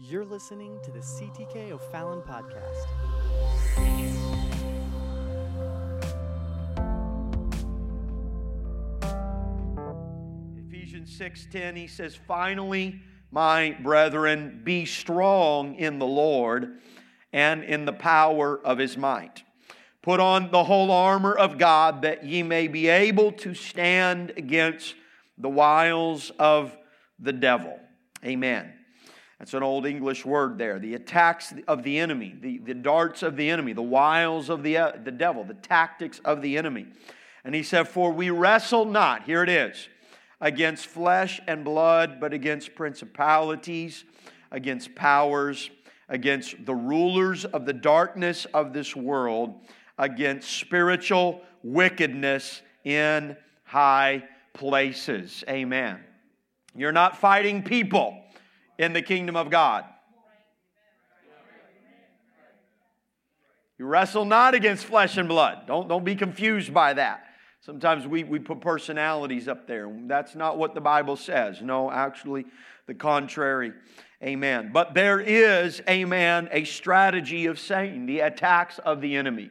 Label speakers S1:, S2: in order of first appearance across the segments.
S1: You're listening to the CTK O'Fallon podcast.
S2: Ephesians 6:10 he says finally my brethren be strong in the Lord and in the power of his might. Put on the whole armor of God that ye may be able to stand against the wiles of the devil. Amen that's an old English word there. The attacks of the enemy, the, the darts of the enemy, the wiles of the, uh, the devil, the tactics of the enemy. And he said, For we wrestle not, here it is, against flesh and blood, but against principalities, against powers, against the rulers of the darkness of this world, against spiritual wickedness in high places. Amen. You're not fighting people in the kingdom of God. You wrestle not against flesh and blood. Don't, don't be confused by that. Sometimes we, we put personalities up there. That's not what the Bible says. No, actually, the contrary. Amen. But there is, amen, a strategy of Satan, the attacks of the enemy.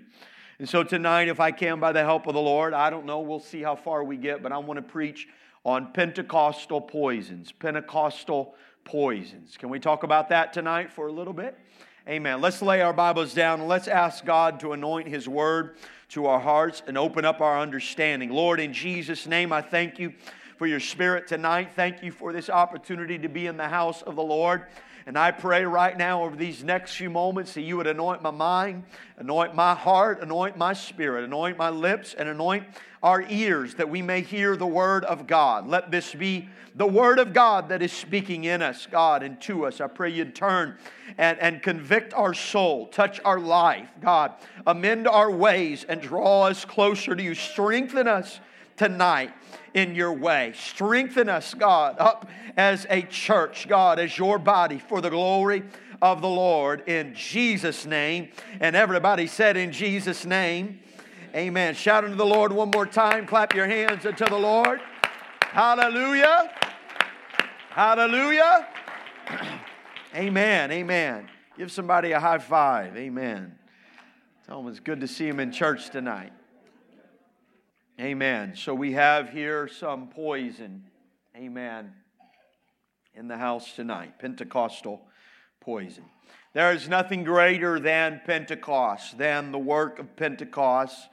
S2: And so tonight, if I can, by the help of the Lord, I don't know, we'll see how far we get, but I want to preach on Pentecostal poisons, Pentecostal poisons. Can we talk about that tonight for a little bit? Amen. Let's lay our Bibles down and let's ask God to anoint His word to our hearts and open up our understanding. Lord, in Jesus' name, I thank you for your spirit tonight. Thank you for this opportunity to be in the house of the Lord. And I pray right now over these next few moments that you would anoint my mind, anoint my heart, anoint my spirit, anoint my lips, and anoint our ears that we may hear the word of God. Let this be the word of God that is speaking in us, God, and to us. I pray you'd turn and, and convict our soul, touch our life, God, amend our ways, and draw us closer to you. Strengthen us tonight in your way. Strengthen us, God, up as a church, God, as your body for the glory of the Lord in Jesus' name. And everybody said, In Jesus' name, amen. Shout unto the Lord one more time. Clap your hands unto the Lord. Hallelujah. Hallelujah. amen. Amen. Give somebody a high five. Amen. Tell them it's good to see them in church tonight. Amen. So we have here some poison. Amen. In the house tonight. Pentecostal poison. There is nothing greater than Pentecost, than the work of Pentecost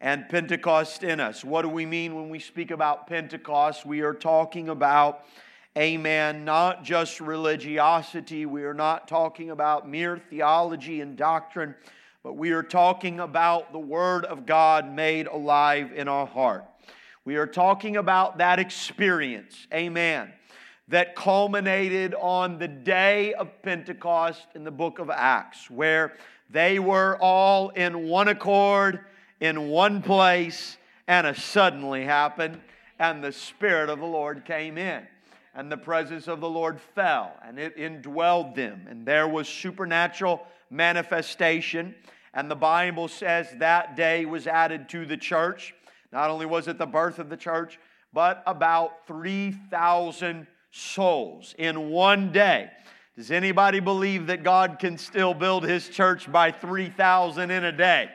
S2: and Pentecost in us. What do we mean when we speak about Pentecost? We are talking about, amen, not just religiosity. We are not talking about mere theology and doctrine but we are talking about the Word of God made alive in our heart. We are talking about that experience, amen, that culminated on the day of Pentecost in the book of Acts, where they were all in one accord, in one place, and a suddenly happened, and the Spirit of the Lord came in. And the presence of the Lord fell, and it indwelled them, and there was supernatural manifestation. And the Bible says that day was added to the church. Not only was it the birth of the church, but about 3,000 souls in one day. Does anybody believe that God can still build his church by 3,000 in a day?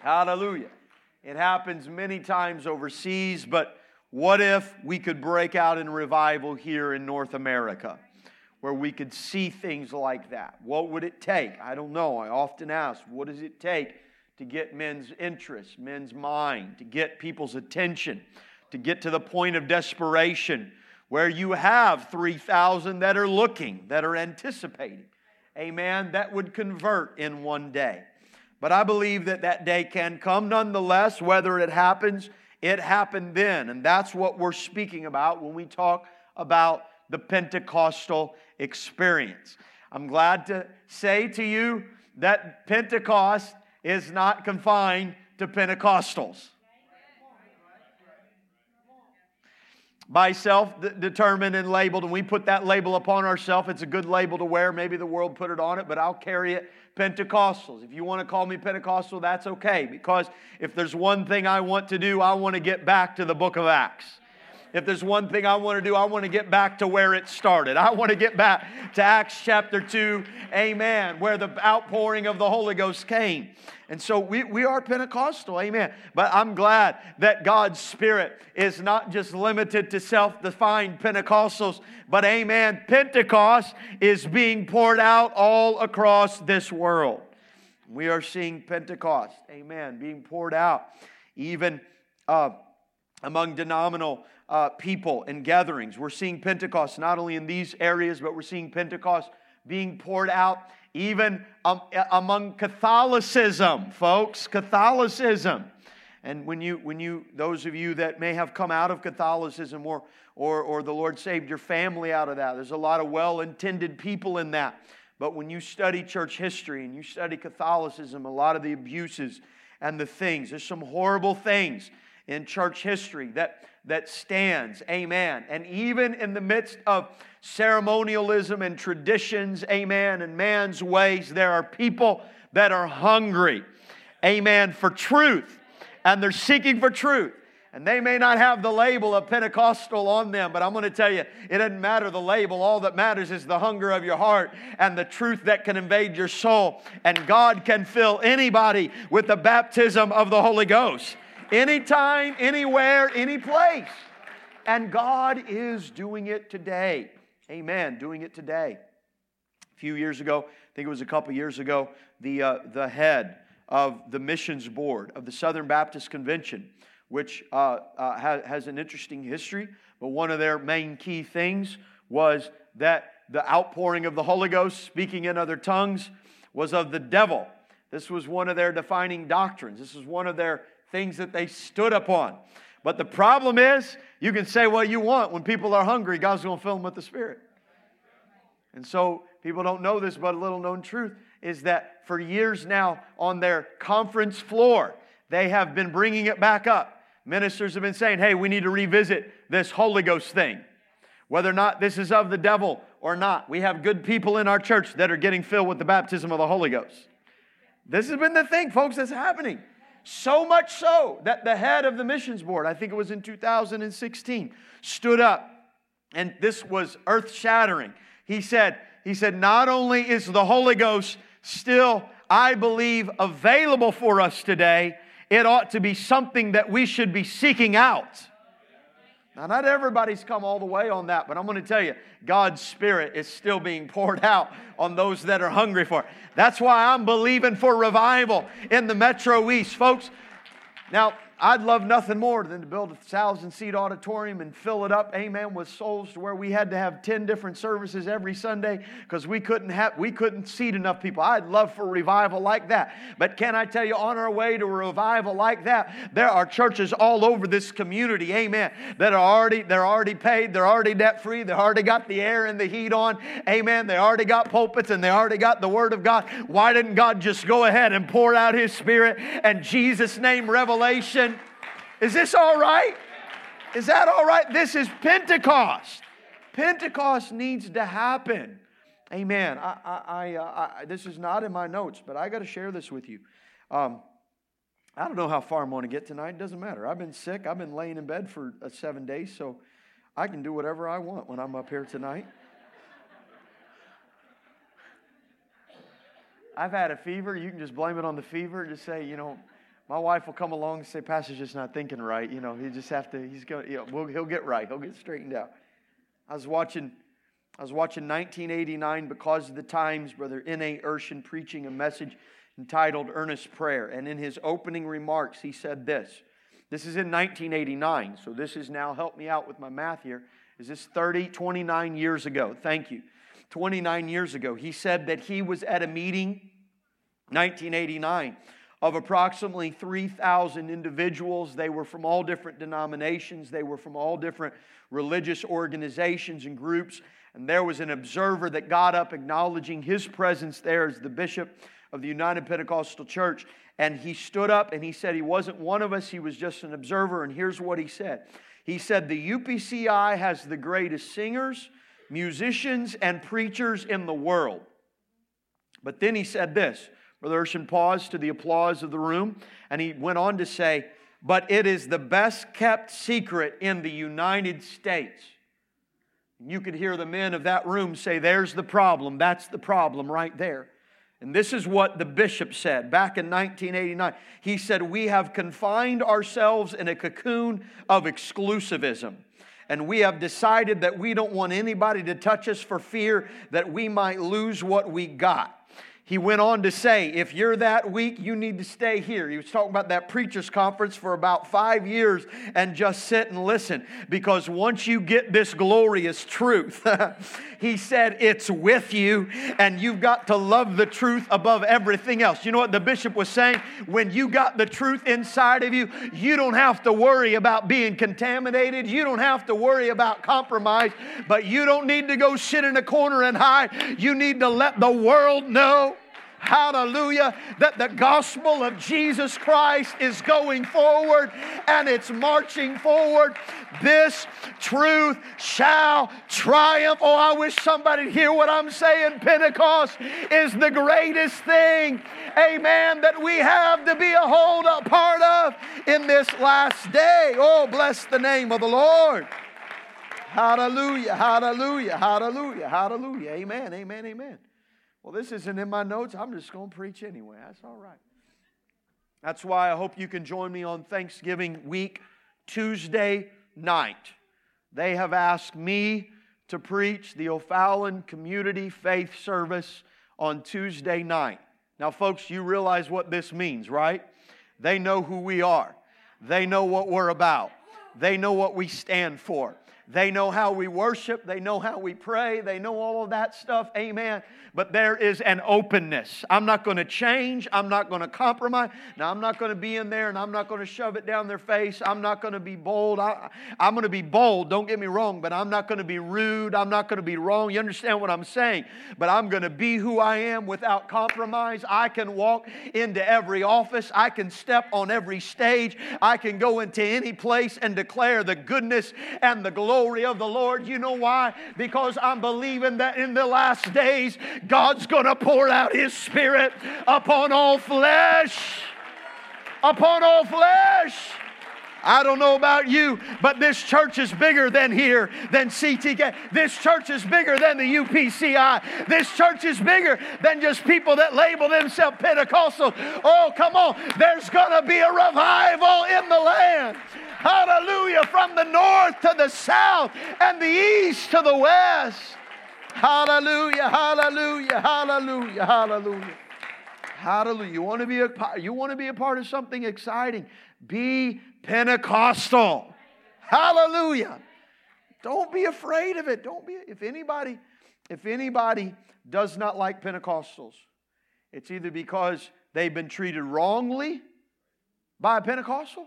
S2: Hallelujah. It happens many times overseas, but what if we could break out in revival here in North America? Where we could see things like that. What would it take? I don't know. I often ask, what does it take to get men's interest, men's mind, to get people's attention, to get to the point of desperation where you have 3,000 that are looking, that are anticipating? Amen. That would convert in one day. But I believe that that day can come nonetheless, whether it happens, it happened then. And that's what we're speaking about when we talk about the Pentecostal experience. I'm glad to say to you that Pentecost is not confined to Pentecostals. By self determined and labeled, and we put that label upon ourselves. It's a good label to wear. Maybe the world put it on it, but I'll carry it Pentecostals. If you want to call me Pentecostal, that's okay. Because if there's one thing I want to do, I want to get back to the book of Acts. If there's one thing I want to do, I want to get back to where it started. I want to get back to Acts chapter 2, amen, where the outpouring of the Holy Ghost came. And so we, we are Pentecostal, amen. But I'm glad that God's Spirit is not just limited to self defined Pentecostals, but amen, Pentecost is being poured out all across this world. We are seeing Pentecost, amen, being poured out even uh, among denominational uh, people and gatherings. We're seeing Pentecost not only in these areas, but we're seeing Pentecost being poured out even um, among Catholicism, folks. Catholicism. And when you, when you, those of you that may have come out of Catholicism or, or, or the Lord saved your family out of that, there's a lot of well intended people in that. But when you study church history and you study Catholicism, a lot of the abuses and the things, there's some horrible things in church history that, that stands. Amen. And even in the midst of ceremonialism and traditions, amen, and man's ways, there are people that are hungry, amen, for truth. And they're seeking for truth. And they may not have the label of Pentecostal on them, but I'm going to tell you, it doesn't matter the label. All that matters is the hunger of your heart and the truth that can invade your soul. And God can fill anybody with the baptism of the Holy Ghost anytime, anywhere, any place. And God is doing it today. Amen. Doing it today. A few years ago, I think it was a couple years ago, the, uh, the head of the missions board of the Southern Baptist Convention, which uh, uh, has, has an interesting history, but one of their main key things was that the outpouring of the Holy Ghost, speaking in other tongues, was of the devil. This was one of their defining doctrines. This was one of their things that they stood upon. But the problem is, you can say what you want. When people are hungry, God's going to fill them with the Spirit. And so, people don't know this, but a little known truth is that for years now on their conference floor, they have been bringing it back up. Ministers have been saying, hey, we need to revisit this Holy Ghost thing. Whether or not this is of the devil or not, we have good people in our church that are getting filled with the baptism of the Holy Ghost. This has been the thing, folks, that's happening. So much so that the head of the missions board, I think it was in 2016, stood up. And this was earth shattering. He said, he said, not only is the Holy Ghost still, I believe, available for us today, it ought to be something that we should be seeking out. Now, not everybody's come all the way on that, but I'm going to tell you, God's Spirit is still being poured out on those that are hungry for it. That's why I'm believing for revival in the Metro East. Folks, now, I'd love nothing more than to build a thousand seat auditorium and fill it up, amen, with souls to where we had to have 10 different services every Sunday because we couldn't have we couldn't seat enough people. I'd love for a revival like that. But can I tell you, on our way to a revival like that, there are churches all over this community, amen, that are already they're already paid, they're already debt-free, they already got the air and the heat on, amen. They already got pulpits and they already got the word of God. Why didn't God just go ahead and pour out his spirit and Jesus' name revelation? Is this all right? Is that all right? This is Pentecost. Pentecost needs to happen. Amen. I, I, I, uh, I this is not in my notes, but I got to share this with you. Um, I don't know how far I'm going to get tonight. It doesn't matter. I've been sick. I've been laying in bed for uh, seven days, so I can do whatever I want when I'm up here tonight. I've had a fever. You can just blame it on the fever. And just say, you know, my wife will come along and say, Pastor's just not thinking right. You know, he just have to, he's going you know, we'll, he'll get right. He'll get straightened out. I was watching, I was watching 1989 Because of the Times, Brother N.A. Urshan preaching a message entitled Earnest Prayer. And in his opening remarks, he said this. This is in 1989, so this is now, help me out with my math here. Is this 30, 29 years ago? Thank you. 29 years ago, he said that he was at a meeting, 1989 of approximately 3,000 individuals. They were from all different denominations, they were from all different religious organizations and groups. And there was an observer that got up acknowledging his presence there as the bishop of the United Pentecostal Church. And he stood up and he said he wasn't one of us, he was just an observer. And here's what he said He said, The UPCI has the greatest singers, musicians, and preachers in the world. But then he said this Brother Urshan paused to the applause of the room, and he went on to say, but it is the best kept secret in the United States. You could hear the men of that room say, There's the problem. That's the problem right there. And this is what the bishop said back in 1989. He said, We have confined ourselves in a cocoon of exclusivism. And we have decided that we don't want anybody to touch us for fear that we might lose what we got. He went on to say, if you're that weak, you need to stay here. He was talking about that preacher's conference for about five years and just sit and listen because once you get this glorious truth, he said it's with you and you've got to love the truth above everything else. You know what the bishop was saying? When you got the truth inside of you, you don't have to worry about being contaminated. You don't have to worry about compromise, but you don't need to go sit in a corner and hide. You need to let the world know hallelujah, that the gospel of Jesus Christ is going forward and it's marching forward. This truth shall triumph. Oh, I wish somebody hear what I'm saying. Pentecost is the greatest thing, amen, that we have to be a hold a part of in this last day. Oh, bless the name of the Lord. Hallelujah, hallelujah, hallelujah, hallelujah. Amen, amen, amen. Well, this isn't in my notes. I'm just going to preach anyway. That's all right. That's why I hope you can join me on Thanksgiving week, Tuesday night. They have asked me to preach the O'Fallon Community Faith Service on Tuesday night. Now, folks, you realize what this means, right? They know who we are, they know what we're about, they know what we stand for. They know how we worship. They know how we pray. They know all of that stuff. Amen. But there is an openness. I'm not going to change. I'm not going to compromise. Now, I'm not going to be in there and I'm not going to shove it down their face. I'm not going to be bold. I, am going to be bold. Don't get me wrong, but I'm not going to be rude. I'm not going to be wrong. You understand what I'm saying? But I'm going to be who I am without compromise. I can walk into every office. I can step on every stage. I can go into any place and declare the goodness and the glory glory of the Lord. You know why? Because I'm believing that in the last days, God's going to pour out His Spirit upon all flesh. Upon all flesh. I don't know about you, but this church is bigger than here, than CTK. This church is bigger than the UPCI. This church is bigger than just people that label themselves Pentecostal. Oh, come on. There's going to be a revival in the land. Hallelujah. From the north to the south and the east to the west. Hallelujah. Hallelujah. Hallelujah. Hallelujah. Hallelujah. You want to be a you want to be a part of something exciting? Be Pentecostal. Hallelujah. Don't be afraid of it. Don't be if anybody if anybody does not like Pentecostals, it's either because they've been treated wrongly by a Pentecostal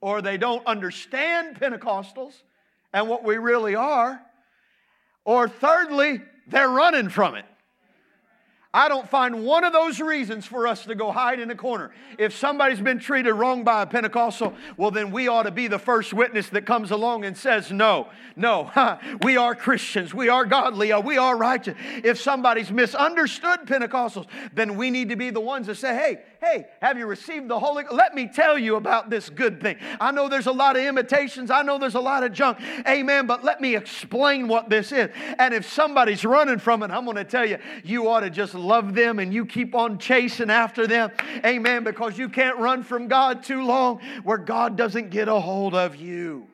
S2: or they don't understand Pentecostals and what we really are, or thirdly, they're running from it. I don't find one of those reasons for us to go hide in a corner. If somebody's been treated wrong by a Pentecostal, well, then we ought to be the first witness that comes along and says, No, no, we are Christians, we are godly, uh, we are righteous. If somebody's misunderstood Pentecostals, then we need to be the ones that say, Hey, hey, have you received the Holy? Let me tell you about this good thing. I know there's a lot of imitations, I know there's a lot of junk, amen, but let me explain what this is. And if somebody's running from it, I'm going to tell you, you ought to just love them and you keep on chasing after them. Amen. Because you can't run from God too long where God doesn't get a hold of you.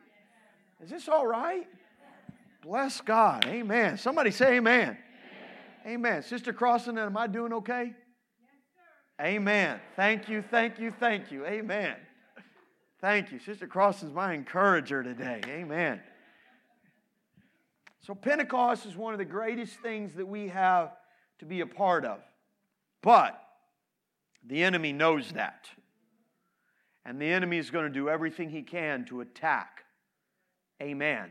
S2: Is this all right? Bless God. Amen. Somebody say amen. Amen. amen. Sister Crossan, am I doing okay? Amen. Thank you, thank you, thank you. Amen. Thank you. Sister Crossan's my encourager today. Amen. So, Pentecost is one of the greatest things that we have to be a part of. But the enemy knows that. And the enemy is going to do everything he can to attack, amen,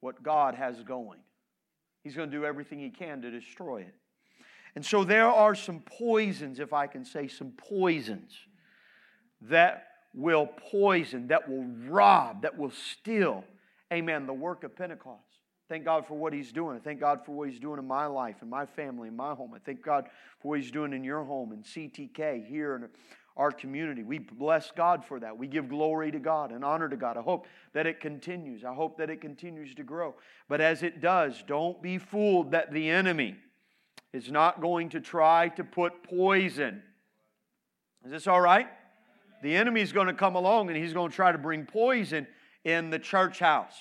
S2: what God has going. He's going to do everything he can to destroy it. And so there are some poisons, if I can say, some poisons that will poison, that will rob, that will steal, amen, the work of Pentecost. Thank God for what He's doing. I thank God for what He's doing in my life, in my family, in my home. I thank God for what He's doing in your home, in CTK, here in our community. We bless God for that. We give glory to God and honor to God. I hope that it continues. I hope that it continues to grow. But as it does, don't be fooled that the enemy is not going to try to put poison. Is this all right? The enemy is going to come along and he's going to try to bring poison in the church house.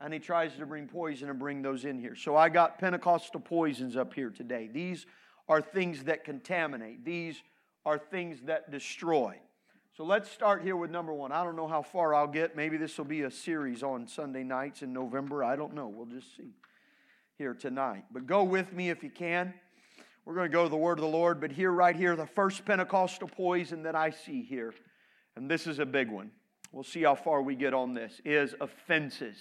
S2: And he tries to bring poison and bring those in here. So I got Pentecostal poisons up here today. These are things that contaminate. These are things that destroy. So let's start here with number one. I don't know how far I'll get. Maybe this will be a series on Sunday nights in November. I don't know. We'll just see here tonight. But go with me if you can. We're going to go to the word of the Lord. But here, right here, the first Pentecostal poison that I see here, and this is a big one. We'll see how far we get on this, is offenses.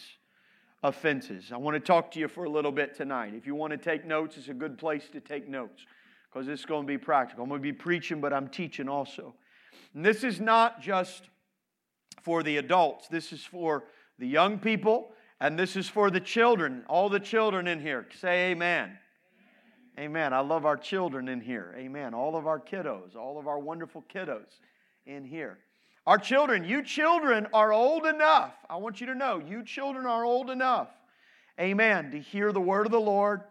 S2: Offenses. I want to talk to you for a little bit tonight. If you want to take notes, it's a good place to take notes because it's going to be practical. I'm going to be preaching, but I'm teaching also. And this is not just for the adults, this is for the young people, and this is for the children. All the children in here, say amen. Amen. I love our children in here. Amen. All of our kiddos, all of our wonderful kiddos in here. Our children, you children are old enough. I want you to know, you children are old enough. Amen. To hear the word of the Lord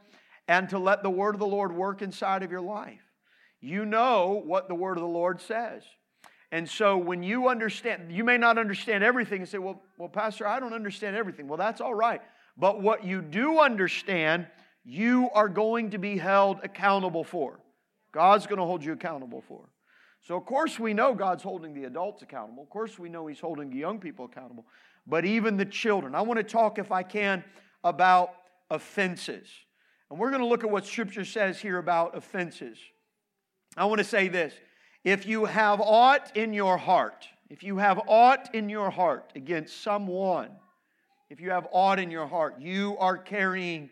S2: and to let the word of the Lord work inside of your life. You know what the word of the Lord says. And so when you understand, you may not understand everything and say, well, well, Pastor, I don't understand everything. Well, that's all right. But what you do understand, you are going to be held accountable for. God's going to hold you accountable for. So, of course, we know God's holding the adults accountable. Of course, we know He's holding the young people accountable. But even the children. I want to talk, if I can, about offenses. And we're going to look at what Scripture says here about offenses. I want to say this if you have aught in your heart, if you have aught in your heart against someone, if you have aught in your heart, you are carrying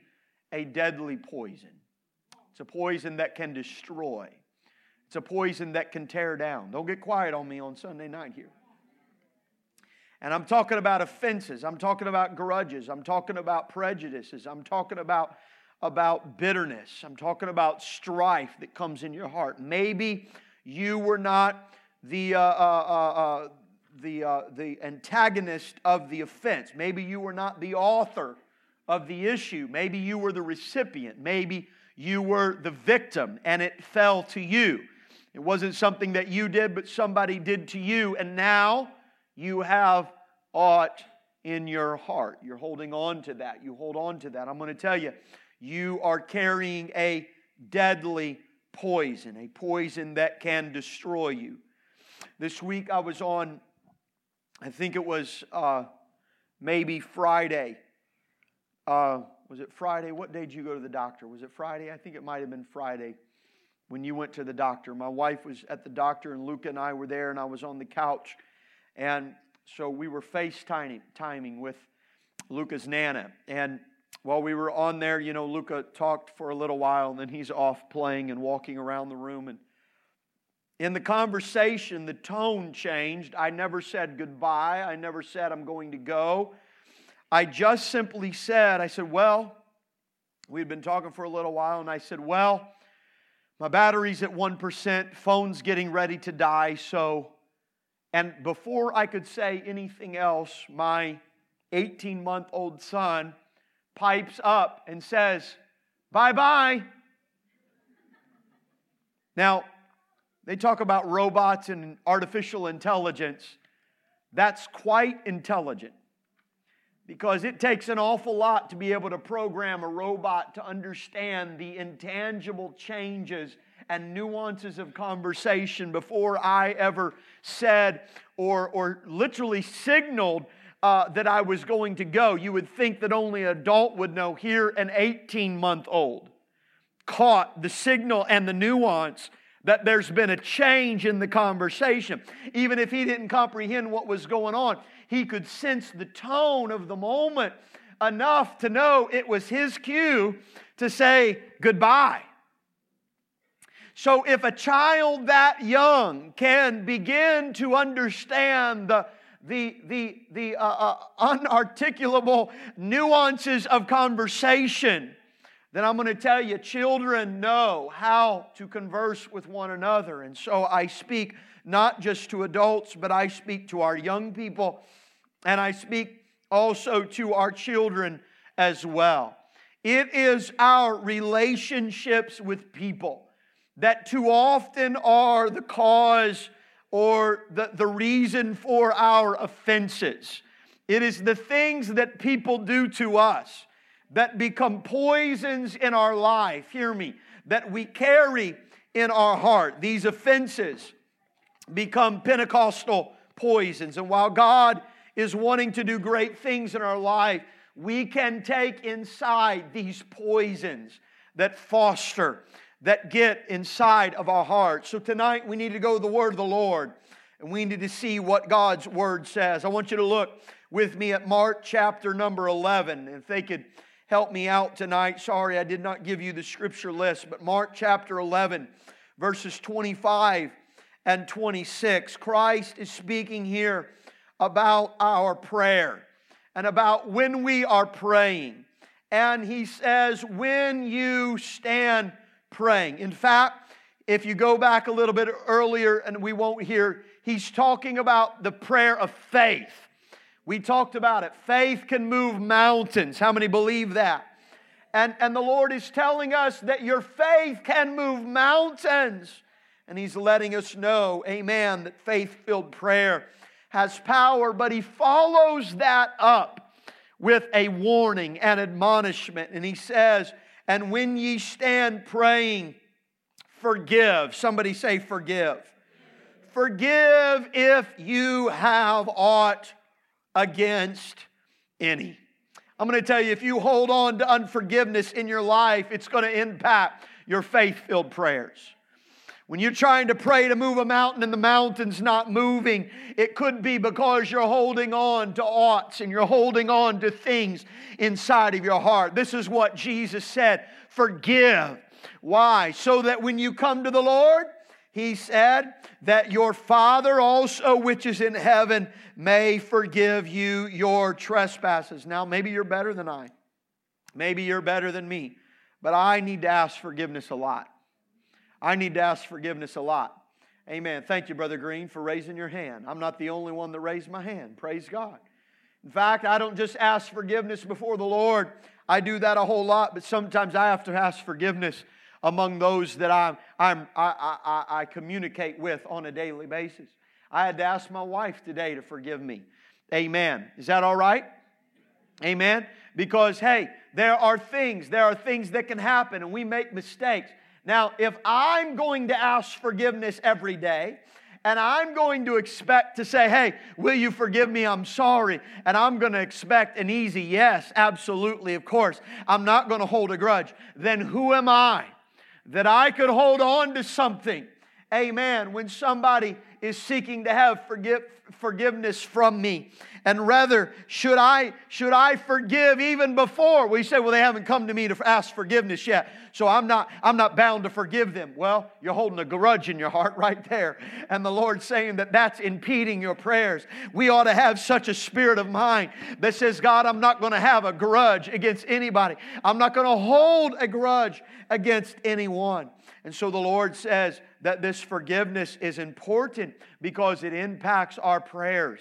S2: a deadly poison. It's a poison that can destroy, it's a poison that can tear down. Don't get quiet on me on Sunday night here. And I'm talking about offenses. I'm talking about grudges. I'm talking about prejudices. I'm talking about about bitterness. I'm talking about strife that comes in your heart. Maybe you were not the, uh, uh, uh, uh the, uh, the antagonist of the offense. Maybe you were not the author of the issue. Maybe you were the recipient. Maybe you were the victim and it fell to you. It wasn't something that you did, but somebody did to you, and now you have aught in your heart. You're holding on to that. You hold on to that. I'm going to tell you, you are carrying a deadly poison, a poison that can destroy you. This week I was on, I think it was uh, maybe Friday. Uh, was it Friday? What day did you go to the doctor? Was it Friday? I think it might have been Friday when you went to the doctor. My wife was at the doctor, and Luca and I were there, and I was on the couch. And so we were FaceTiming timing with Luca's Nana. And while we were on there, you know, Luca talked for a little while and then he's off playing and walking around the room. And in the conversation, the tone changed. I never said goodbye. I never said I'm going to go. I just simply said, I said, well, we'd been talking for a little while, and I said, well, my battery's at 1%, phone's getting ready to die, so. And before I could say anything else, my 18 month old son pipes up and says, Bye bye. Now, they talk about robots and artificial intelligence. That's quite intelligent because it takes an awful lot to be able to program a robot to understand the intangible changes and nuances of conversation before I ever said or, or literally signaled uh, that I was going to go. You would think that only an adult would know. Here, an 18 month old caught the signal and the nuance that there's been a change in the conversation. Even if he didn't comprehend what was going on, he could sense the tone of the moment enough to know it was his cue to say goodbye. So, if a child that young can begin to understand the the, the, the uh, uh, unarticulable nuances of conversation, then I'm going to tell you children know how to converse with one another. And so I speak not just to adults, but I speak to our young people and I speak also to our children as well. It is our relationships with people that too often are the cause or the, the reason for our offenses. It is the things that people do to us that become poisons in our life, hear me, that we carry in our heart. These offenses become Pentecostal poisons. And while God is wanting to do great things in our life, we can take inside these poisons that foster, that get inside of our hearts. So tonight we need to go to the Word of the Lord and we need to see what God's Word says. I want you to look with me at Mark chapter number 11. If they could help me out tonight. Sorry, I did not give you the scripture list, but Mark chapter 11, verses 25 and 26. Christ is speaking here about our prayer and about when we are praying. And he says, when you stand praying. In fact, if you go back a little bit earlier, and we won't hear, he's talking about the prayer of faith. We talked about it. Faith can move mountains. How many believe that? And, and the Lord is telling us that your faith can move mountains. And He's letting us know, amen, that faith filled prayer has power, but He follows that up with a warning and admonishment. And He says, And when ye stand praying, forgive. Somebody say, forgive. Forgive if you have aught against any. I'm going to tell you if you hold on to unforgiveness in your life, it's going to impact your faith filled prayers. When you're trying to pray to move a mountain and the mountain's not moving, it could be because you're holding on to oughts and you're holding on to things inside of your heart. This is what Jesus said forgive. Why? So that when you come to the Lord, he said that your Father also, which is in heaven, may forgive you your trespasses. Now, maybe you're better than I. Maybe you're better than me. But I need to ask forgiveness a lot. I need to ask forgiveness a lot. Amen. Thank you, Brother Green, for raising your hand. I'm not the only one that raised my hand. Praise God. In fact, I don't just ask forgiveness before the Lord, I do that a whole lot, but sometimes I have to ask forgiveness among those that I'm, I'm, I, I, I communicate with on a daily basis. I had to ask my wife today to forgive me. Amen. Is that all right? Amen. Because, hey, there are things, there are things that can happen and we make mistakes. Now, if I'm going to ask forgiveness every day, and I'm going to expect to say, Hey, will you forgive me? I'm sorry. And I'm going to expect an easy yes, absolutely, of course. I'm not going to hold a grudge. Then who am I that I could hold on to something. Amen. When somebody is seeking to have forgive, forgiveness from me. And rather, should I, should I forgive even before? We say, well, they haven't come to me to ask forgiveness yet, so I'm not, I'm not bound to forgive them. Well, you're holding a grudge in your heart right there. And the Lord's saying that that's impeding your prayers. We ought to have such a spirit of mind that says, God, I'm not going to have a grudge against anybody. I'm not going to hold a grudge against anyone. And so the Lord says that this forgiveness is important because it impacts our prayers.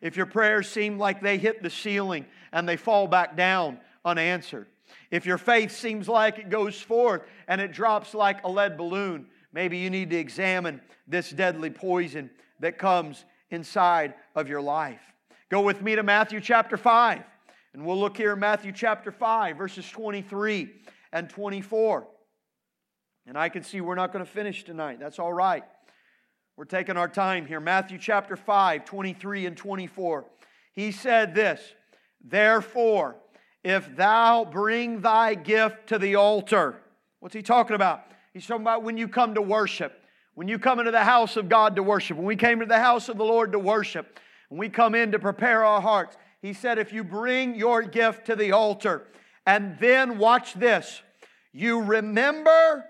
S2: If your prayers seem like they hit the ceiling and they fall back down unanswered, if your faith seems like it goes forth and it drops like a lead balloon, maybe you need to examine this deadly poison that comes inside of your life. Go with me to Matthew chapter 5, and we'll look here in Matthew chapter 5, verses 23 and 24. And I can see we're not going to finish tonight. That's all right. We're taking our time here. Matthew chapter 5, 23 and 24. He said this Therefore, if thou bring thy gift to the altar, what's he talking about? He's talking about when you come to worship, when you come into the house of God to worship, when we came to the house of the Lord to worship, when we come in to prepare our hearts. He said, if you bring your gift to the altar, and then watch this, you remember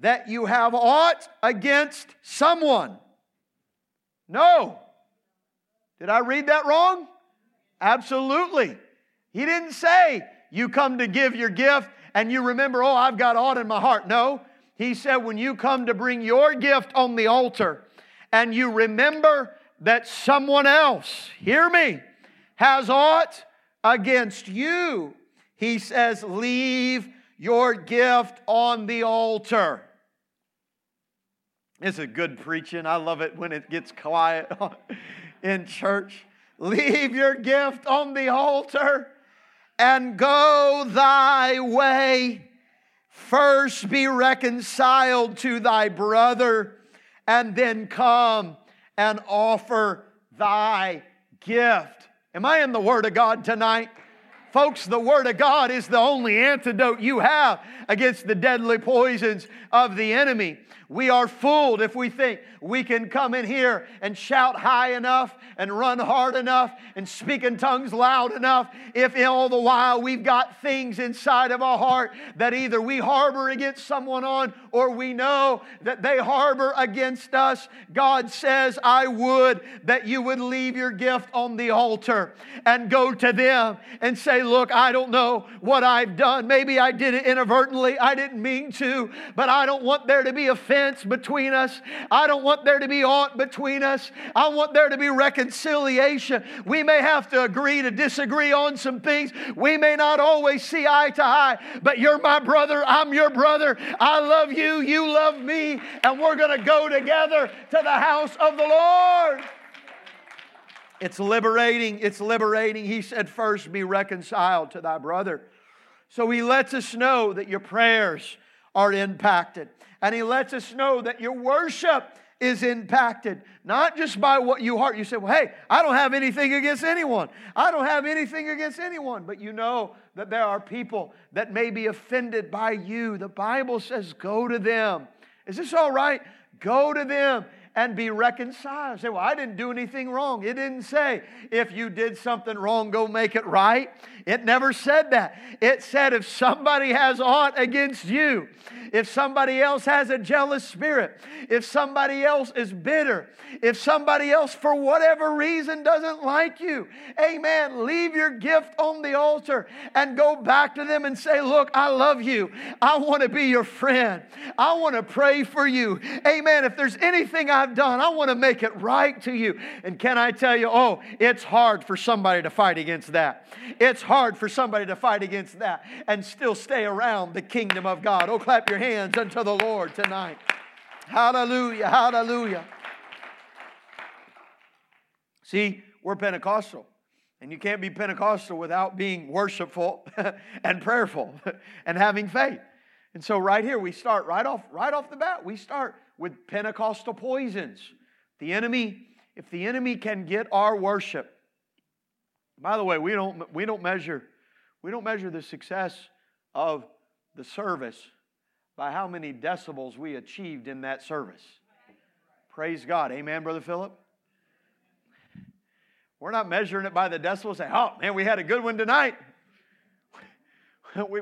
S2: that you have aught against someone. No. Did I read that wrong? Absolutely. He didn't say you come to give your gift and you remember, oh, I've got aught in my heart. No, he said, when you come to bring your gift on the altar and you remember that someone else, hear me, has aught against you, he says, leave your gift on the altar. It's a good preaching. I love it when it gets quiet in church. Leave your gift on the altar and go thy way. First be reconciled to thy brother, and then come and offer thy gift. Am I in the Word of God tonight? Folks, the Word of God is the only antidote you have against the deadly poisons of the enemy. We are fooled if we think we can come in here and shout high enough and run hard enough and speak in tongues loud enough if all the while we've got things inside of our heart that either we harbor against someone on or we know that they harbor against us. God says, I would that you would leave your gift on the altar and go to them and say, Look, I don't know what I've done. Maybe I did it inadvertently. I didn't mean to, but I don't want there to be offense between us. I don't want there to be aught between us. I want there to be reconciliation. We may have to agree to disagree on some things. We may not always see eye to eye, but you're my brother. I'm your brother. I love you. You love me. And we're going to go together to the house of the Lord. It's liberating. It's liberating. He said, First be reconciled to thy brother. So he lets us know that your prayers are impacted. And he lets us know that your worship is impacted, not just by what you heart. You say, Well, hey, I don't have anything against anyone. I don't have anything against anyone. But you know that there are people that may be offended by you. The Bible says, Go to them. Is this all right? Go to them and be reconciled. Say, well, I didn't do anything wrong. It didn't say, if you did something wrong, go make it right. It never said that. It said, if somebody has aught against you, if somebody else has a jealous spirit, if somebody else is bitter, if somebody else, for whatever reason, doesn't like you, amen, leave your gift on the altar and go back to them and say, Look, I love you. I want to be your friend. I want to pray for you. Amen. If there's anything I've done, I want to make it right to you. And can I tell you, oh, it's hard for somebody to fight against that. It's hard for somebody to fight against that and still stay around the kingdom of God. Oh, clap your hands unto the Lord tonight. Hallelujah, hallelujah. See, we're Pentecostal. And you can't be Pentecostal without being worshipful and prayerful and having faith. And so right here we start right off right off the bat. We start with Pentecostal poisons. The enemy, if the enemy can get our worship. By the way, we don't we don't measure we don't measure the success of the service by how many decibels we achieved in that service. Praise God. Amen, Brother Philip? We're not measuring it by the decibels. Say, oh, man, we had a good one tonight. we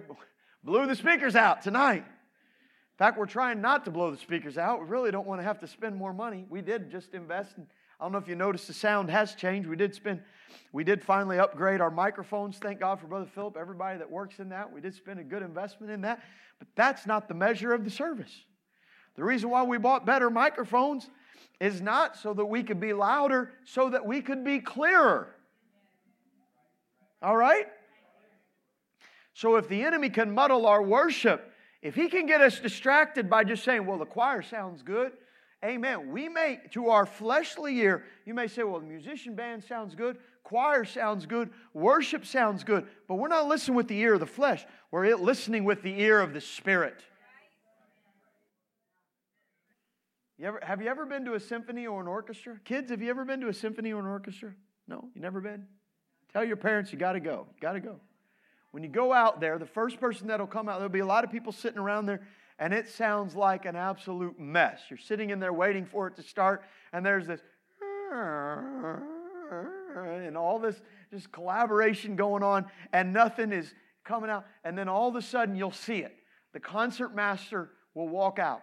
S2: blew the speakers out tonight. In fact, we're trying not to blow the speakers out. We really don't want to have to spend more money. We did just invest in, I don't know if you noticed the sound has changed. We did spend, we did finally upgrade our microphones. Thank God for Brother Philip, everybody that works in that. We did spend a good investment in that. But that's not the measure of the service. The reason why we bought better microphones is not so that we could be louder, so that we could be clearer. All right? So if the enemy can muddle our worship, if he can get us distracted by just saying, well, the choir sounds good, amen. We may, to our fleshly ear, you may say, well, the musician band sounds good, choir sounds good, worship sounds good, but we're not listening with the ear of the flesh. We're listening with the ear of the Spirit. You ever, have you ever been to a symphony or an orchestra? Kids, have you ever been to a symphony or an orchestra? No, you never been? Tell your parents you got to go. You got to go. When you go out there, the first person that'll come out, there'll be a lot of people sitting around there, and it sounds like an absolute mess. You're sitting in there waiting for it to start, and there's this and all this just collaboration going on, and nothing is coming out. And then all of a sudden, you'll see it. The concert master will walk out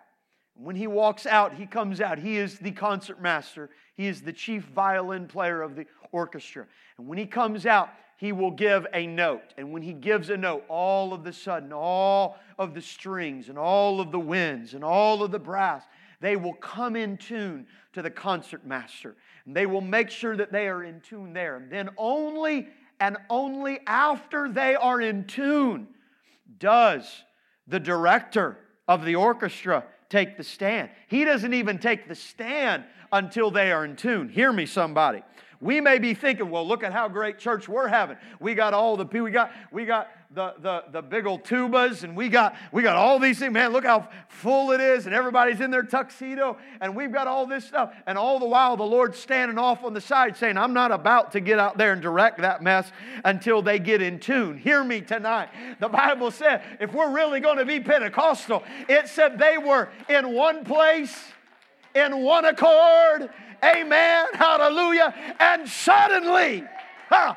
S2: When he walks out, he comes out. He is the concert master, he is the chief violin player of the orchestra. And when he comes out, he will give a note. And when he gives a note, all of the sudden, all of the strings and all of the winds and all of the brass, they will come in tune to the concert master. And they will make sure that they are in tune there. And then only and only after they are in tune does the director of the orchestra take the stand. He doesn't even take the stand until they are in tune. Hear me, somebody. We may be thinking, well, look at how great church we're having. We got all the we got, we got the, the, the big old tubas, and we got, we got all these things. Man, look how full it is, and everybody's in their tuxedo, and we've got all this stuff. And all the while, the Lord's standing off on the side saying, I'm not about to get out there and direct that mess until they get in tune. Hear me tonight. The Bible said, if we're really going to be Pentecostal, it said they were in one place, in one accord Amen. Hallelujah. And suddenly, huh,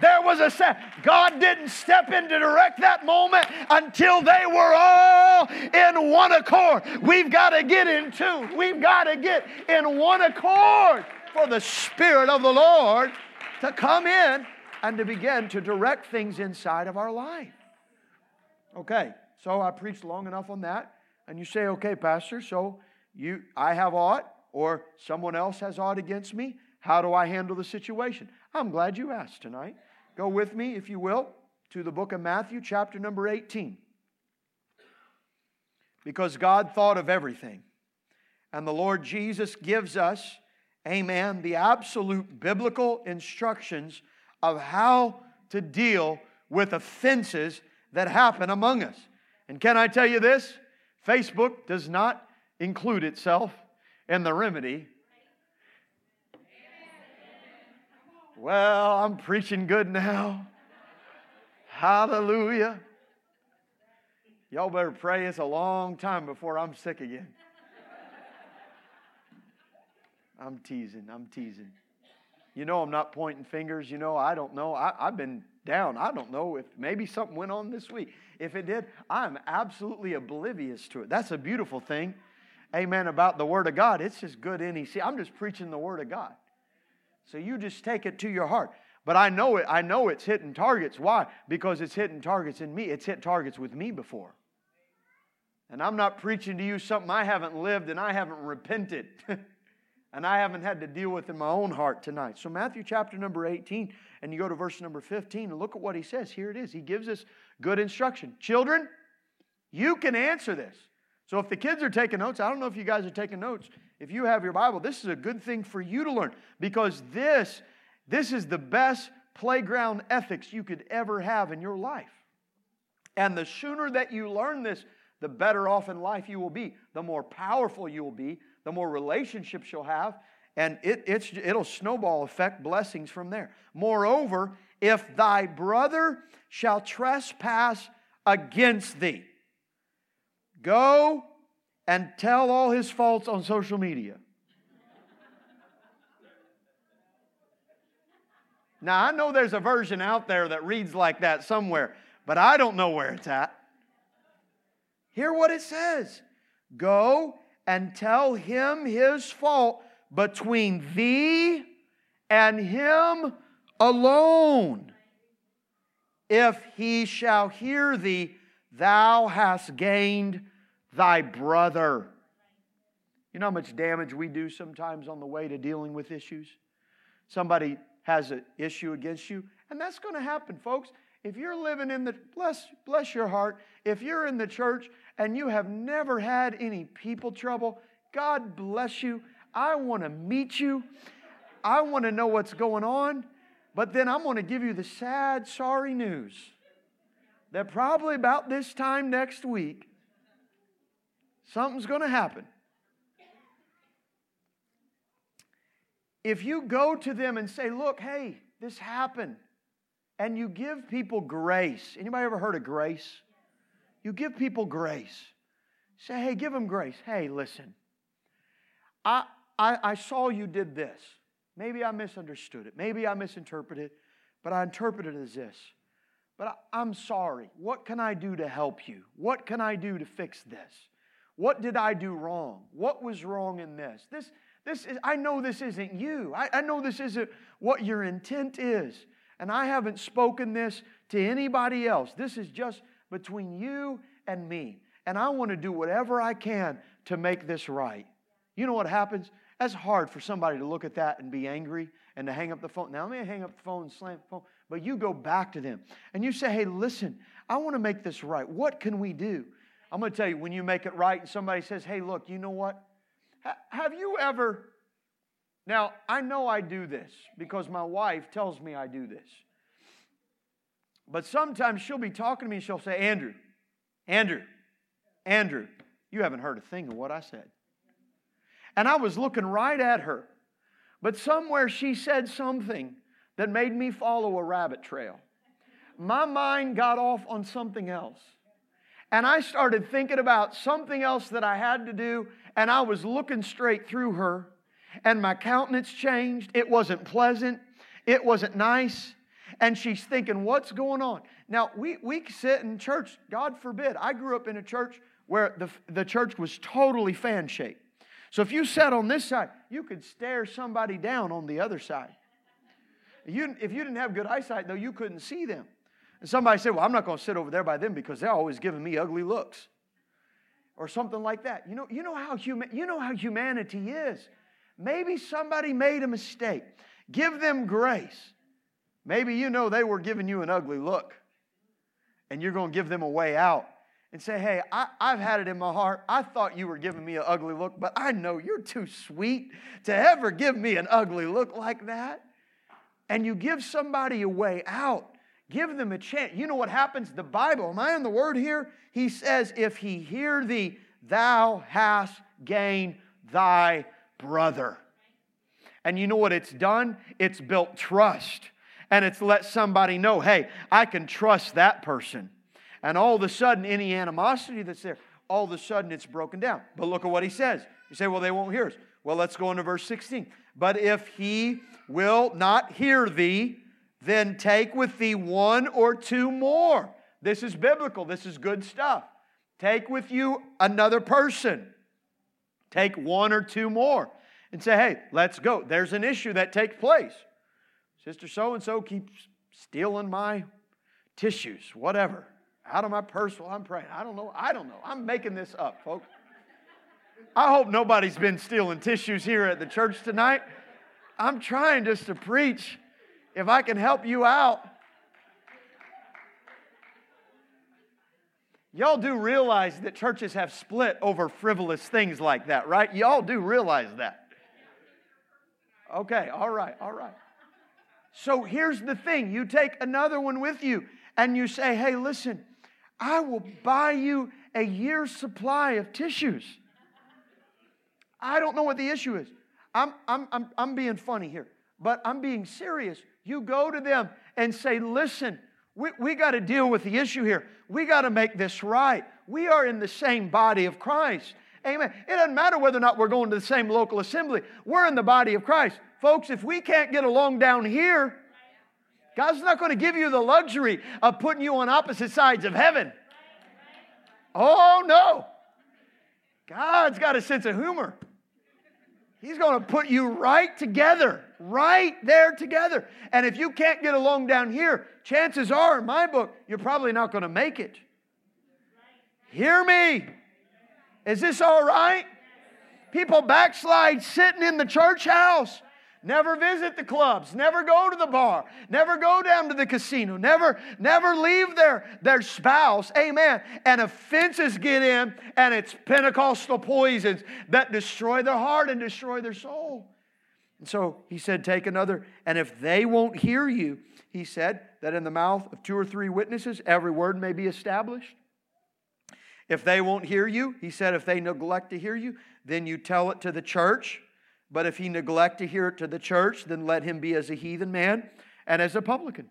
S2: there was a sound. God didn't step in to direct that moment until they were all in one accord. We've got to get in tune. We've got to get in one accord for the Spirit of the Lord to come in and to begin to direct things inside of our life. Okay, so I preached long enough on that. And you say, okay, Pastor, so you I have ought or someone else has ought against me, how do I handle the situation? I'm glad you asked tonight. Go with me, if you will, to the book of Matthew, chapter number 18. Because God thought of everything. And the Lord Jesus gives us, amen, the absolute biblical instructions of how to deal with offenses that happen among us. And can I tell you this? Facebook does not include itself and the remedy. Well, I'm preaching good now. Hallelujah. Y'all better pray it's a long time before I'm sick again. I'm teasing. I'm teasing. You know, I'm not pointing fingers. You know, I don't know. I, have been down. I don't know if maybe something went on this week. If it did, I'm absolutely oblivious to it. That's a beautiful thing amen, about the Word of God, it's just good NEC. I'm just preaching the Word of God. So you just take it to your heart. But I know it, I know it's hitting targets. Why? Because it's hitting targets in me. It's hit targets with me before. And I'm not preaching to you something I haven't lived and I haven't repented. and I haven't had to deal with in my own heart tonight. So, Matthew chapter number 18, and you go to verse number 15, and look at what he says. Here it is. He gives us good instruction. Children, you can answer this. So if the kids are taking notes, I don't know if you guys are taking notes. If you have your Bible, this is a good thing for you to learn because this, this is the best playground ethics you could ever have in your life. And the sooner that you learn this, the better off in life you will be, the more powerful you will be, the more relationships you'll have, and it, it's, it'll snowball effect blessings from there. Moreover, if thy brother shall trespass against thee, Go and tell all his faults on social media. Now, I know there's a version out there that reads like that somewhere, but I don't know where it's at. Hear what it says Go and tell him his fault between thee and him alone. If he shall hear thee, thou hast gained thy brother. You know how much damage we do sometimes on the way to dealing with issues? Somebody has an issue against you, and that's going to happen, folks. If you're living in the, bless, bless your heart, if you're in the church and you have never had any people trouble, God bless you. I want to meet you. I want to know what's going on. But then I'm going to give you the sad, sorry news that probably about this time next week, Something's going to happen. If you go to them and say, look, hey, this happened, and you give people grace. Anybody ever heard of grace? You give people grace. Say, hey, give them grace. Hey, listen, I, I, I saw you did this. Maybe I misunderstood it. Maybe I misinterpreted it, but I interpreted it as this. But I, I'm sorry. What can I do to help you? What can I do to fix this? What did I do wrong? What was wrong in this? This, this is, I know this isn't you. I, I know this isn't what your intent is. And I haven't spoken this to anybody else. This is just between you and me. And I want to do whatever I can to make this right. You know what happens? That's hard for somebody to look at that and be angry and to hang up the phone. Now, let me hang up the phone slam the phone. But you go back to them and you say, hey, listen, I want to make this right. What can we do? I'm going to tell you, when you make it right and somebody says, hey, look, you know what? have you ever. Now, I know I do this because my wife tells me I do this. But sometimes she'll be talking to me and she'll say, Andrew, Andrew, Andrew, you haven't heard a thing of what I said. And I was looking right at her. But somewhere she said something that made me follow a rabbit trail. My mind got off on something else. And I started thinking about something else that I had to do, and I was looking straight through her, and my countenance changed. It wasn't pleasant, it wasn't nice. And she's thinking, What's going on? Now, we, we sit in church, God forbid. I grew up in a church where the, the church was totally fan shaped. So if you sat on this side, you could stare somebody down on the other side. You, if you didn't have good eyesight, though, you couldn't see them. And somebody said, Well, I'm not going to sit over there by them because they're always giving me ugly looks. Or something like that. You know, you know, how, huma- you know how humanity is. Maybe somebody made a mistake. Give them grace. Maybe you know they were giving you an ugly look and you're going to give them a way out and say, Hey, I, have had it in my heart. I thought you were giving me an ugly look, but I know you're too sweet to ever give me an ugly look like that. And you give somebody a way out. Give them a chance. You know what happens? The Bible, am I in the word here? He says, If he hear thee, thou hast gained thy brother. And you know what it's done? It's built trust. And it's let somebody know, hey, I can trust that person. And all of a sudden, any animosity that's there, all of a sudden it's broken down. But look at what he says. You say, well, they won't hear us. Well, let's go into verse 16. But if he will not hear thee, then take with thee one or two more. This is biblical. This is good stuff. Take with you another person. Take one or two more and say, hey, let's go. There's an issue that takes place. Sister so and so keeps stealing my tissues, whatever out of my purse while I'm praying. I don't know. I don't know. I'm making this up, folks. I hope nobody's been stealing tissues here at the church tonight. I'm trying just to preach. If I can help you out, Y'all do realize that churches have split over frivolous things like that, right? Y'all do realize that. Okay, all right, all right. So here's the thing you take another one with you and you say, hey, listen, I will buy you a year's supply of tissues. I don't know what the issue is. I'm, I'm, I'm, I'm being funny here, but I'm being serious. You go to them and say, listen, we, we got to deal with the issue here. We got to make this right. We are in the same body of Christ. Amen. It doesn't matter whether or not we're going to the same local assembly. We're in the body of Christ. Folks, if we can't get along down here, God's not going to give you the luxury of putting you on opposite sides of heaven. Oh, no. God's got a sense of humor. He's going to put you right together, right there together. And if you can't get along down here, chances are, in my book, you're probably not going to make it. Hear me. Is this all right? People backslide sitting in the church house. Never visit the clubs, never go to the bar, never go down to the casino, never, never leave their, their spouse. Amen. And offenses get in, and it's Pentecostal poisons that destroy their heart and destroy their soul. And so he said, Take another, and if they won't hear you, he said that in the mouth of two or three witnesses, every word may be established. If they won't hear you, he said, if they neglect to hear you, then you tell it to the church. But if he neglect to hear it to the church, then let him be as a heathen man and as a publican.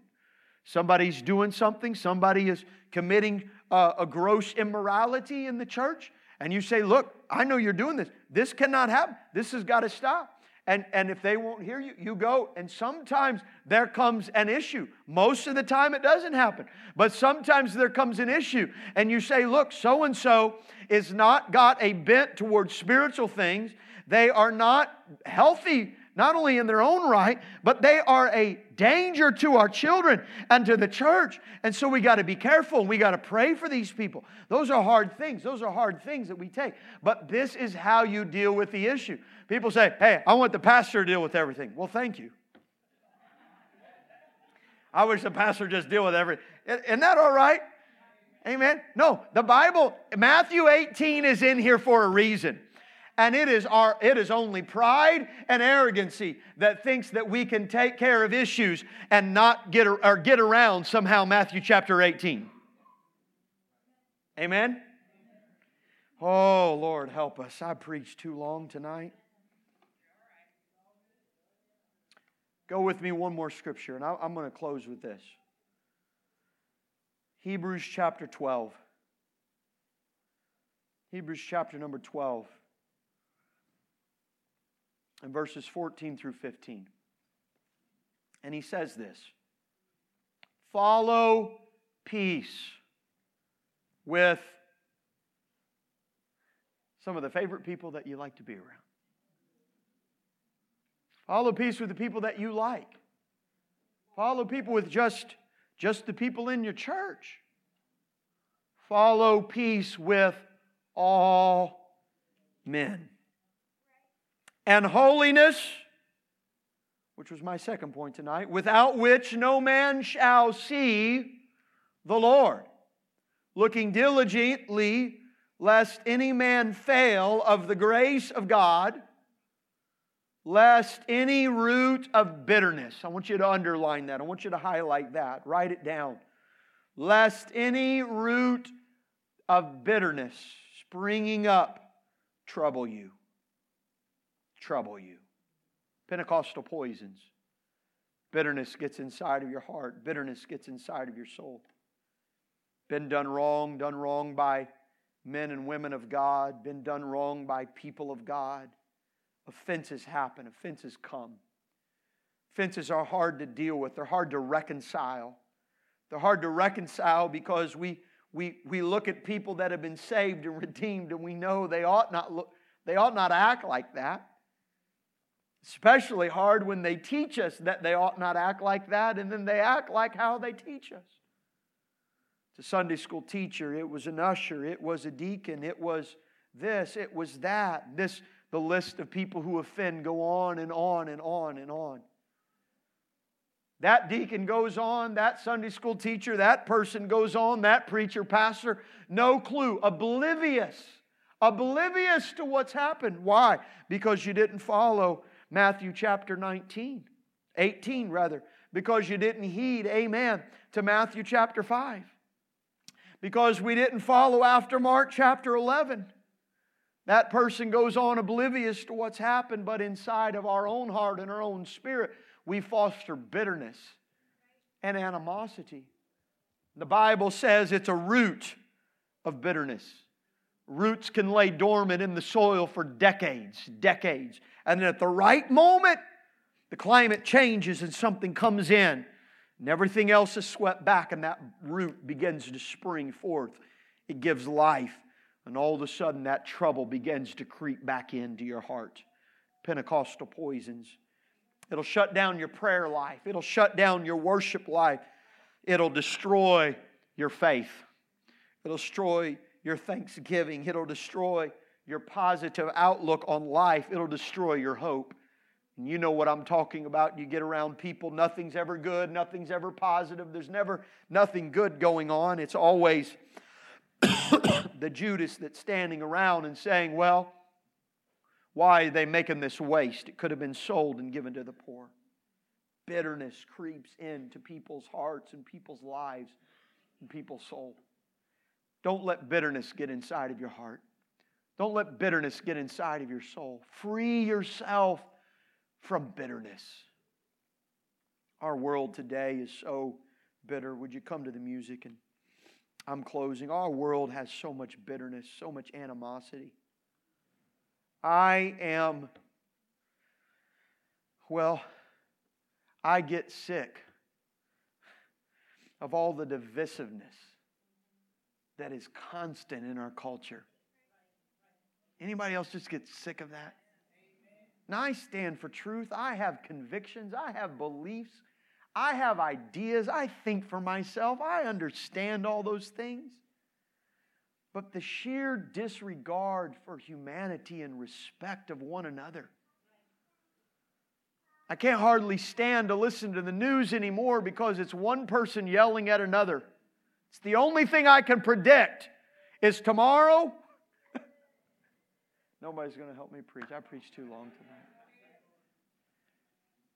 S2: Somebody's doing something, somebody is committing a, a gross immorality in the church, and you say, Look, I know you're doing this. This cannot happen. This has got to stop. And, and if they won't hear you, you go. And sometimes there comes an issue. Most of the time it doesn't happen. But sometimes there comes an issue. And you say, look, so and so is not got a bent towards spiritual things. They are not healthy not only in their own right, but they are a danger to our children and to the church. And so we got to be careful and we got to pray for these people. Those are hard things. Those are hard things that we take. But this is how you deal with the issue. People say, hey, I want the pastor to deal with everything. Well, thank you. I wish the pastor just deal with everything. Isn't that all right? Amen. No, the Bible, Matthew 18 is in here for a reason. And it is, our, it is only pride and arrogancy that thinks that we can take care of issues and not get, or get around somehow Matthew chapter 18. Amen? Oh, Lord, help us. I preached too long tonight. Go with me one more scripture, and I'm going to close with this Hebrews chapter 12. Hebrews chapter number 12 in verses 14 through 15. And he says this Follow peace with some of the favorite people that you like to be around. Follow peace with the people that you like. Follow people with just, just the people in your church. Follow peace with all men and holiness, which was my second point tonight, without which no man shall see the Lord. Looking diligently, lest any man fail of the grace of God, lest any root of bitterness, I want you to underline that, I want you to highlight that, write it down. Lest any root of bitterness springing up trouble you trouble you. Pentecostal poisons. Bitterness gets inside of your heart, bitterness gets inside of your soul. Been done wrong, done wrong by men and women of God, been done wrong by people of God. Offenses happen, offenses come. Offenses are hard to deal with, they're hard to reconcile. They're hard to reconcile because we, we, we look at people that have been saved and redeemed and we know they ought not, look, they ought not act like that. Especially hard when they teach us that they ought not act like that, and then they act like how they teach us. It's a Sunday school teacher, it was an usher, it was a deacon, it was this, it was that. This, the list of people who offend go on and on and on and on. That deacon goes on, that Sunday school teacher, that person goes on, that preacher, pastor, no clue, oblivious, oblivious to what's happened. Why? Because you didn't follow Matthew chapter 19, 18 rather, because you didn't heed, amen, to Matthew chapter 5. Because we didn't follow after Mark chapter 11. That person goes on oblivious to what's happened, but inside of our own heart and our own spirit, we foster bitterness and animosity. The Bible says it's a root of bitterness. Roots can lay dormant in the soil for decades, decades. And then at the right moment, the climate changes and something comes in, and everything else is swept back, and that root begins to spring forth. It gives life, and all of a sudden, that trouble begins to creep back into your heart. Pentecostal poisons. It'll shut down your prayer life, it'll shut down your worship life, it'll destroy your faith, it'll destroy your thanksgiving, it'll destroy your positive outlook on life, it'll destroy your hope. And you know what I'm talking about. You get around people, nothing's ever good, nothing's ever positive, there's never nothing good going on. It's always the Judas that's standing around and saying, Well, why are they making this waste? It could have been sold and given to the poor. Bitterness creeps into people's hearts and people's lives and people's soul. Don't let bitterness get inside of your heart. Don't let bitterness get inside of your soul. Free yourself from bitterness. Our world today is so bitter. Would you come to the music and I'm closing. Our world has so much bitterness, so much animosity. I am Well, I get sick of all the divisiveness that is constant in our culture. Anybody else just get sick of that? Now, I stand for truth. I have convictions. I have beliefs. I have ideas. I think for myself. I understand all those things. But the sheer disregard for humanity and respect of one another. I can't hardly stand to listen to the news anymore because it's one person yelling at another. It's the only thing I can predict is tomorrow. Nobody's going to help me preach. I preached too long tonight.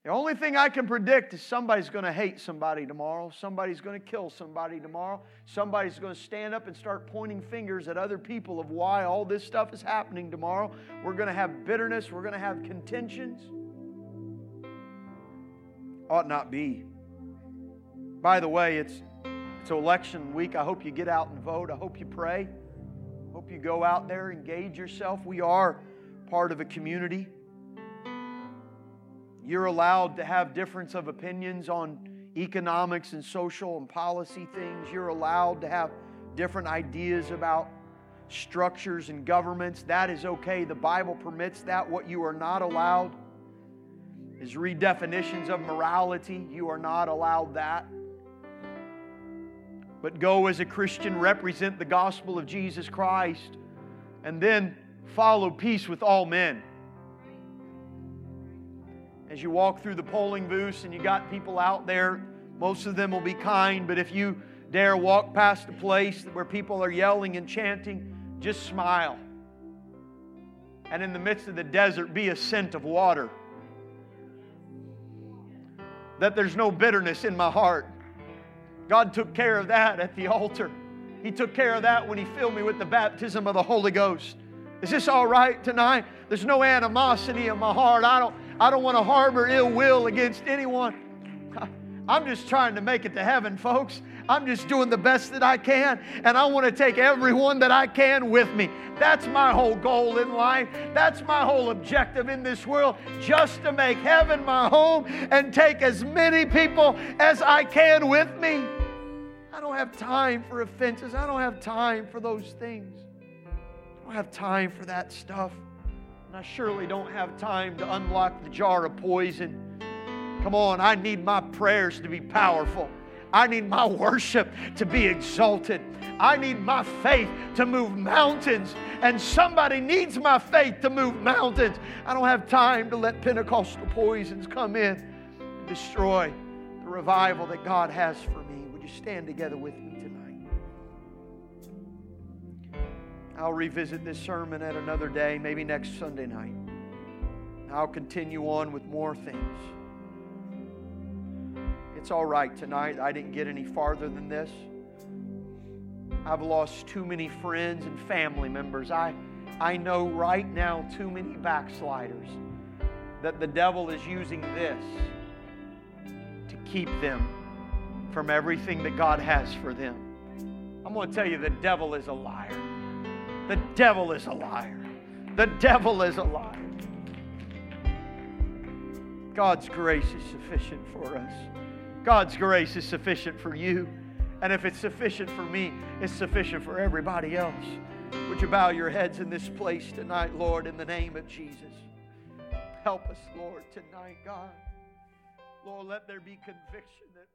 S2: The only thing I can predict is somebody's going to hate somebody tomorrow. Somebody's going to kill somebody tomorrow. Somebody's going to stand up and start pointing fingers at other people of why all this stuff is happening tomorrow. We're going to have bitterness. We're going to have contentions. Ought not be. By the way, it's, it's election week. I hope you get out and vote. I hope you pray. Hope you go out there, engage yourself. We are part of a community. You're allowed to have difference of opinions on economics and social and policy things. You're allowed to have different ideas about structures and governments. That is okay. The Bible permits that. What you are not allowed is redefinitions of morality. You are not allowed that. But go as a Christian, represent the gospel of Jesus Christ, and then follow peace with all men as you walk through the polling booths and you got people out there, most of them will be kind, but if you dare walk past a place where people are yelling and chanting, just smile. And in the midst of the desert, be a scent of water. That there's no bitterness in my heart. God took care of that at the altar. He took care of that when He filled me with the baptism of the Holy Ghost. Is this all right tonight? There's no animosity in my heart. I don't, I don't want to harbor ill will against anyone. I'm just trying to make it to heaven, folks. I'm just doing the best that I can, and I want to take everyone that I can with me. That's my whole goal in life. That's my whole objective in this world, just to make heaven my home and take as many people as I can with me. I don't have time for offenses, I don't have time for those things. I don't have time for that stuff. And I surely don't have time to unlock the jar of poison. Come on, I need my prayers to be powerful. I need my worship to be exalted. I need my faith to move mountains. And somebody needs my faith to move mountains. I don't have time to let Pentecostal poisons come in and destroy the revival that God has for me. Would you stand together with me tonight? I'll revisit this sermon at another day, maybe next Sunday night. I'll continue on with more things. It's all right tonight. I didn't get any farther than this. I've lost too many friends and family members. I, I know right now too many backsliders that the devil is using this to keep them from everything that God has for them. I'm going to tell you the devil is a liar. The devil is a liar. The devil is a liar. God's grace is sufficient for us. God's grace is sufficient for you. And if it's sufficient for me, it's sufficient for everybody else. Would you bow your heads in this place tonight, Lord, in the name of Jesus? Help us, Lord, tonight, God. Lord, let there be conviction that